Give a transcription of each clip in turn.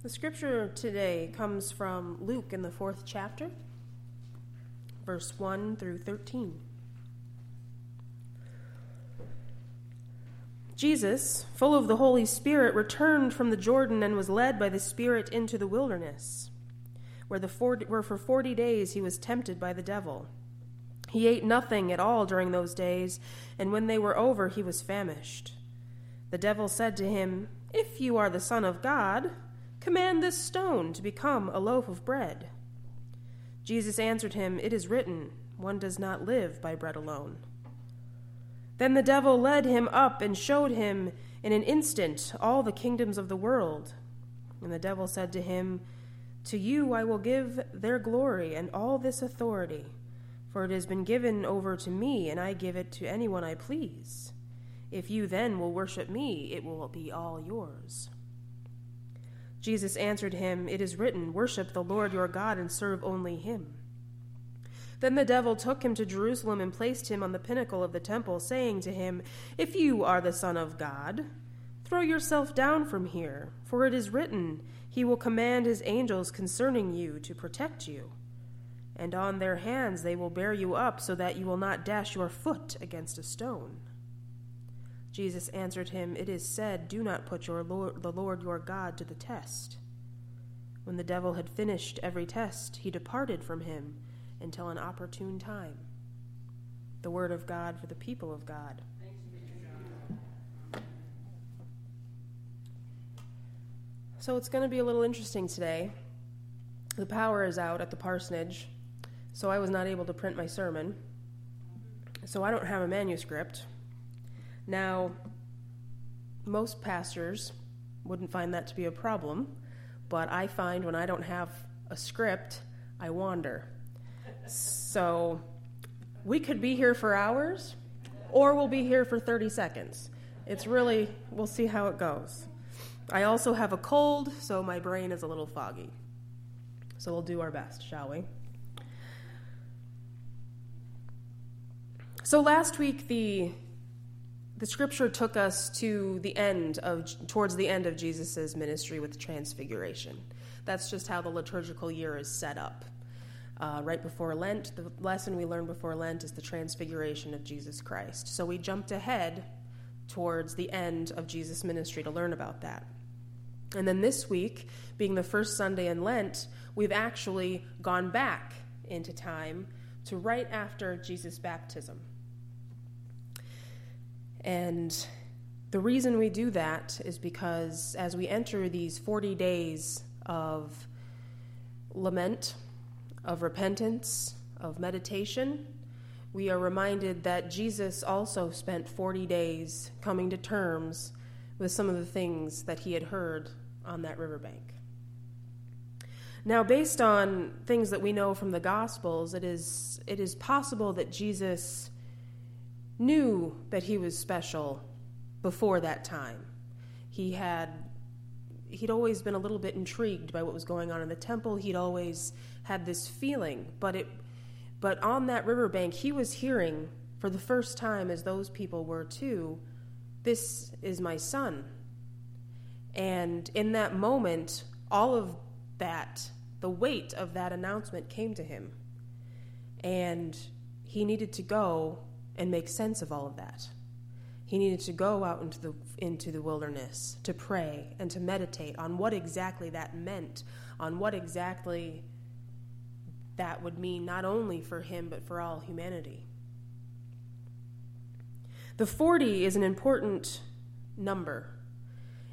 The scripture today comes from Luke in the fourth chapter, verse 1 through 13. Jesus, full of the Holy Spirit, returned from the Jordan and was led by the Spirit into the wilderness, where, the 40, where for forty days he was tempted by the devil. He ate nothing at all during those days, and when they were over, he was famished. The devil said to him, If you are the Son of God, Command this stone to become a loaf of bread. Jesus answered him, It is written, One does not live by bread alone. Then the devil led him up and showed him in an instant all the kingdoms of the world. And the devil said to him, To you I will give their glory and all this authority, for it has been given over to me, and I give it to anyone I please. If you then will worship me, it will be all yours. Jesus answered him, It is written, Worship the Lord your God and serve only him. Then the devil took him to Jerusalem and placed him on the pinnacle of the temple, saying to him, If you are the Son of God, throw yourself down from here, for it is written, He will command His angels concerning you to protect you. And on their hands they will bear you up, so that you will not dash your foot against a stone. Jesus answered him, It is said, Do not put your Lord, the Lord your God to the test. When the devil had finished every test, he departed from him until an opportune time. The word of God for the people of God. So it's going to be a little interesting today. The power is out at the parsonage, so I was not able to print my sermon. So I don't have a manuscript. Now, most pastors wouldn't find that to be a problem, but I find when I don't have a script, I wander. So we could be here for hours, or we'll be here for 30 seconds. It's really, we'll see how it goes. I also have a cold, so my brain is a little foggy. So we'll do our best, shall we? So last week, the the scripture took us to the end of towards the end of jesus' ministry with transfiguration. That's just how the liturgical year is set up. Uh, right before lent the lesson we learned before lent is the transfiguration of jesus christ. So we jumped ahead towards the end of jesus' ministry to learn about that. And then this week being the first sunday in lent we've actually gone back into time to right after jesus' baptism and the reason we do that is because as we enter these 40 days of lament, of repentance, of meditation, we are reminded that Jesus also spent 40 days coming to terms with some of the things that he had heard on that riverbank. Now, based on things that we know from the Gospels, it is, it is possible that Jesus knew that he was special before that time. He had he'd always been a little bit intrigued by what was going on in the temple. He'd always had this feeling, but it but on that riverbank he was hearing for the first time as those people were too, this is my son. And in that moment, all of that, the weight of that announcement came to him. And he needed to go and make sense of all of that. He needed to go out into the, into the wilderness to pray and to meditate on what exactly that meant, on what exactly that would mean not only for him but for all humanity. The 40 is an important number.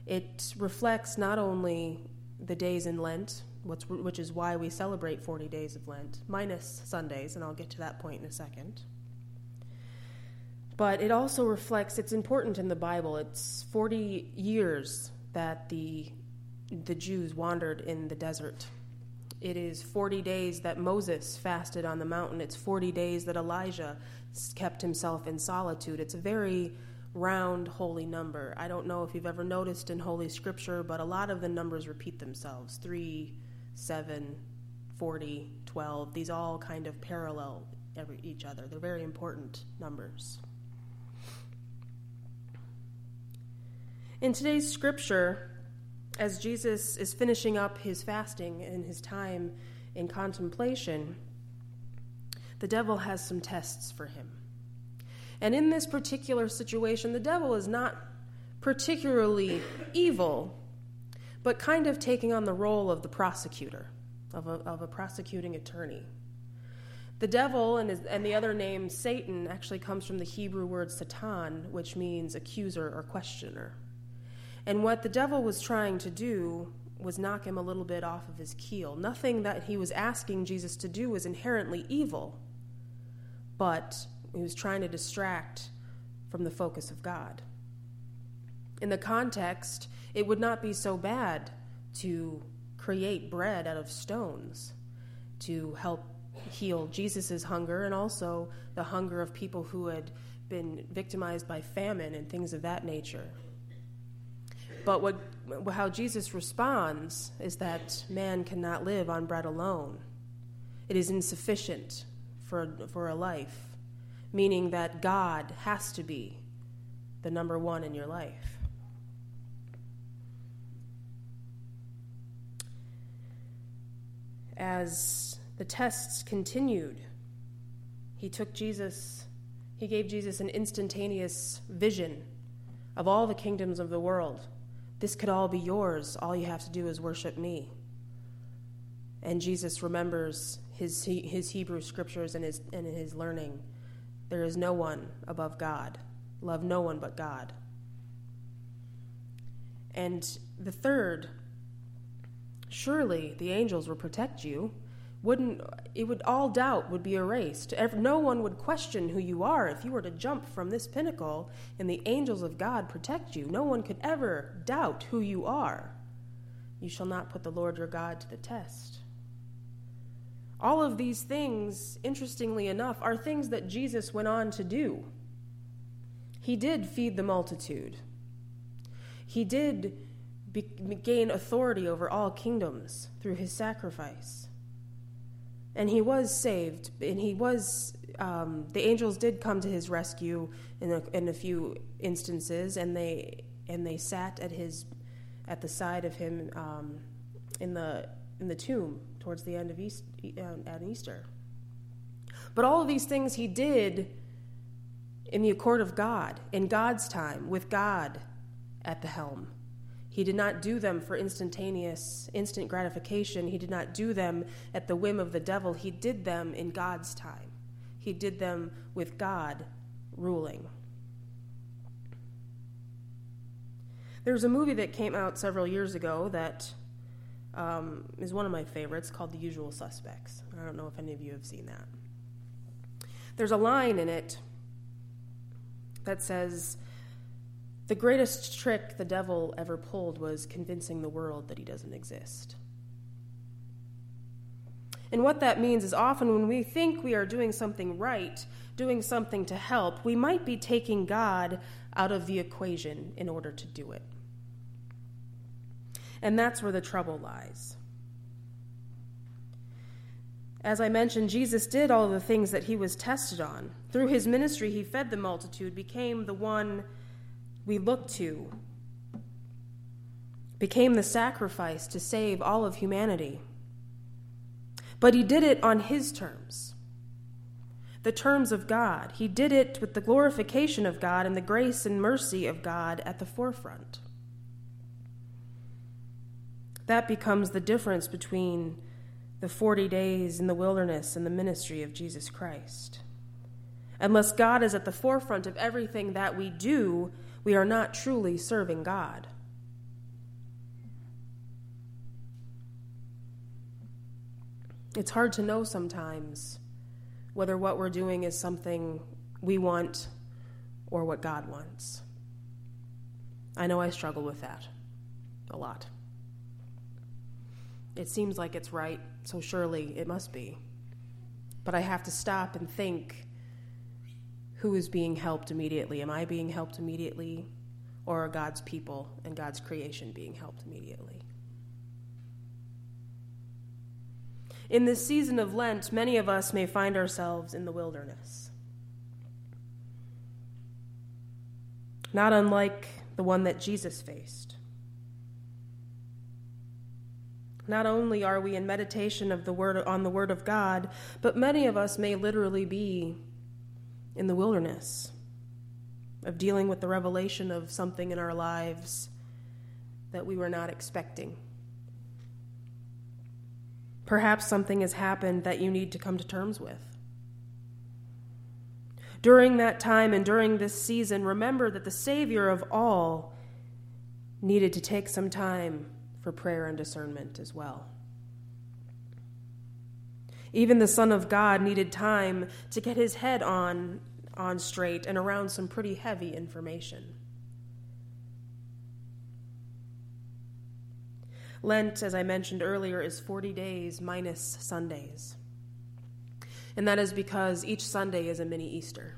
It reflects not only the days in Lent, which is why we celebrate 40 days of Lent, minus Sundays, and I'll get to that point in a second but it also reflects, it's important in the Bible. It's 40 years that the, the Jews wandered in the desert. It is 40 days that Moses fasted on the mountain. It's 40 days that Elijah kept himself in solitude. It's a very round holy number. I don't know if you've ever noticed in Holy Scripture, but a lot of the numbers repeat themselves 3, 7, 40, 12. These all kind of parallel every, each other. They're very important numbers. In today's scripture, as Jesus is finishing up his fasting and his time in contemplation, the devil has some tests for him. And in this particular situation, the devil is not particularly evil, but kind of taking on the role of the prosecutor, of a, of a prosecuting attorney. The devil and, his, and the other name, Satan, actually comes from the Hebrew word satan, which means accuser or questioner. And what the devil was trying to do was knock him a little bit off of his keel. Nothing that he was asking Jesus to do was inherently evil, but he was trying to distract from the focus of God. In the context, it would not be so bad to create bread out of stones to help heal Jesus' hunger and also the hunger of people who had been victimized by famine and things of that nature. But what, how Jesus responds is that man cannot live on bread alone. It is insufficient for, for a life, meaning that God has to be the number one in your life. As the tests continued, he took Jesus, he gave Jesus an instantaneous vision of all the kingdoms of the world this could all be yours. All you have to do is worship me. And Jesus remembers his, his Hebrew scriptures and his, and his learning. There is no one above God. Love no one but God. And the third, surely the angels will protect you wouldn't it would all doubt would be erased. No one would question who you are. If you were to jump from this pinnacle and the angels of god protect you no one could ever doubt who you are. You shall not put the lord your god to the test. All of these things interestingly enough are things that jesus went on to do. He did feed the multitude. He did be- gain authority over all kingdoms through his sacrifice and he was saved, and he was. Um, the angels did come to his rescue in a, in a few instances, and they and they sat at his at the side of him um, in the in the tomb towards the end of East, uh, at Easter. But all of these things he did in the accord of God, in God's time, with God at the helm. He did not do them for instantaneous, instant gratification. He did not do them at the whim of the devil. He did them in God's time. He did them with God ruling. There's a movie that came out several years ago that um, is one of my favorites called The Usual Suspects. I don't know if any of you have seen that. There's a line in it that says, the greatest trick the devil ever pulled was convincing the world that he doesn't exist. And what that means is often when we think we are doing something right, doing something to help, we might be taking God out of the equation in order to do it. And that's where the trouble lies. As I mentioned, Jesus did all the things that he was tested on. Through his ministry, he fed the multitude, became the one we look to became the sacrifice to save all of humanity. But he did it on his terms, the terms of God. He did it with the glorification of God and the grace and mercy of God at the forefront. That becomes the difference between the 40 days in the wilderness and the ministry of Jesus Christ. Unless God is at the forefront of everything that we do, we are not truly serving God. It's hard to know sometimes whether what we're doing is something we want or what God wants. I know I struggle with that a lot. It seems like it's right, so surely it must be. But I have to stop and think who is being helped immediately? Am I being helped immediately? Or are God's people and God's creation being helped immediately? In this season of Lent, many of us may find ourselves in the wilderness. Not unlike the one that Jesus faced. Not only are we in meditation of the word on the word of God, but many of us may literally be in the wilderness of dealing with the revelation of something in our lives that we were not expecting. Perhaps something has happened that you need to come to terms with. During that time and during this season, remember that the Savior of all needed to take some time for prayer and discernment as well. Even the Son of God needed time to get his head on, on straight and around some pretty heavy information. Lent, as I mentioned earlier, is 40 days minus Sundays. And that is because each Sunday is a mini Easter.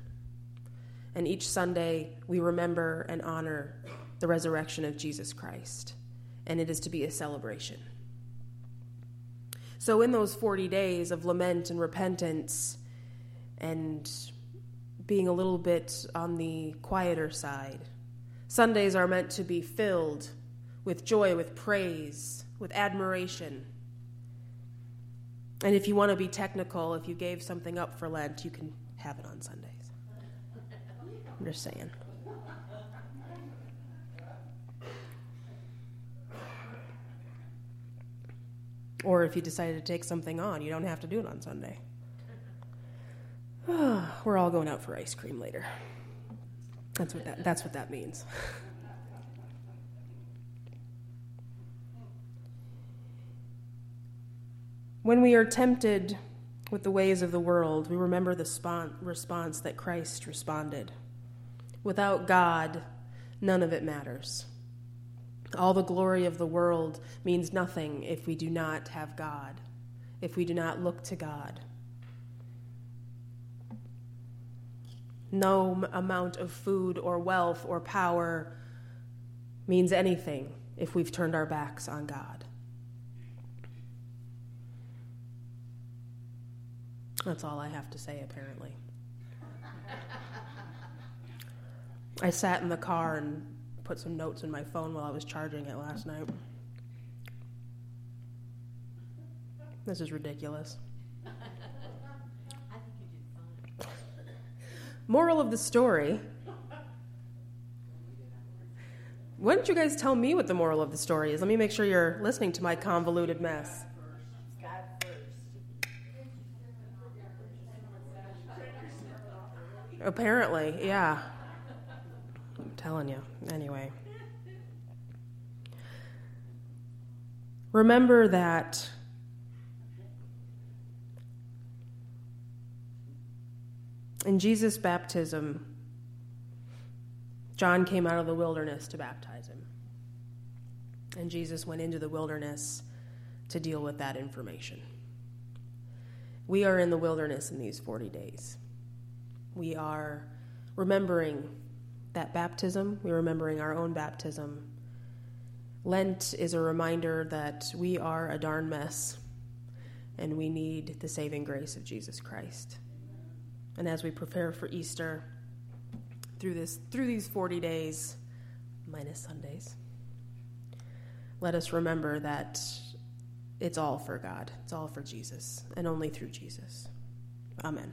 And each Sunday we remember and honor the resurrection of Jesus Christ. And it is to be a celebration. So, in those 40 days of lament and repentance and being a little bit on the quieter side, Sundays are meant to be filled with joy, with praise, with admiration. And if you want to be technical, if you gave something up for Lent, you can have it on Sundays. I'm just saying. Or if you decided to take something on, you don't have to do it on Sunday. We're all going out for ice cream later. That's what that, that's what that means. When we are tempted with the ways of the world, we remember the response that Christ responded. Without God, none of it matters. All the glory of the world means nothing if we do not have God, if we do not look to God. No amount of food or wealth or power means anything if we've turned our backs on God. That's all I have to say, apparently. I sat in the car and put some notes in my phone while I was charging it last night. This is ridiculous. Moral of the story. Why don't you guys tell me what the moral of the story is? Let me make sure you're listening to my convoluted mess. Apparently, yeah telling you. Anyway. Remember that in Jesus' baptism, John came out of the wilderness to baptize him. And Jesus went into the wilderness to deal with that information. We are in the wilderness in these 40 days. We are remembering that baptism, we're remembering our own baptism. Lent is a reminder that we are a darn mess and we need the saving grace of Jesus Christ. And as we prepare for Easter through this through these 40 days minus Sundays, let us remember that it's all for God. It's all for Jesus and only through Jesus. Amen.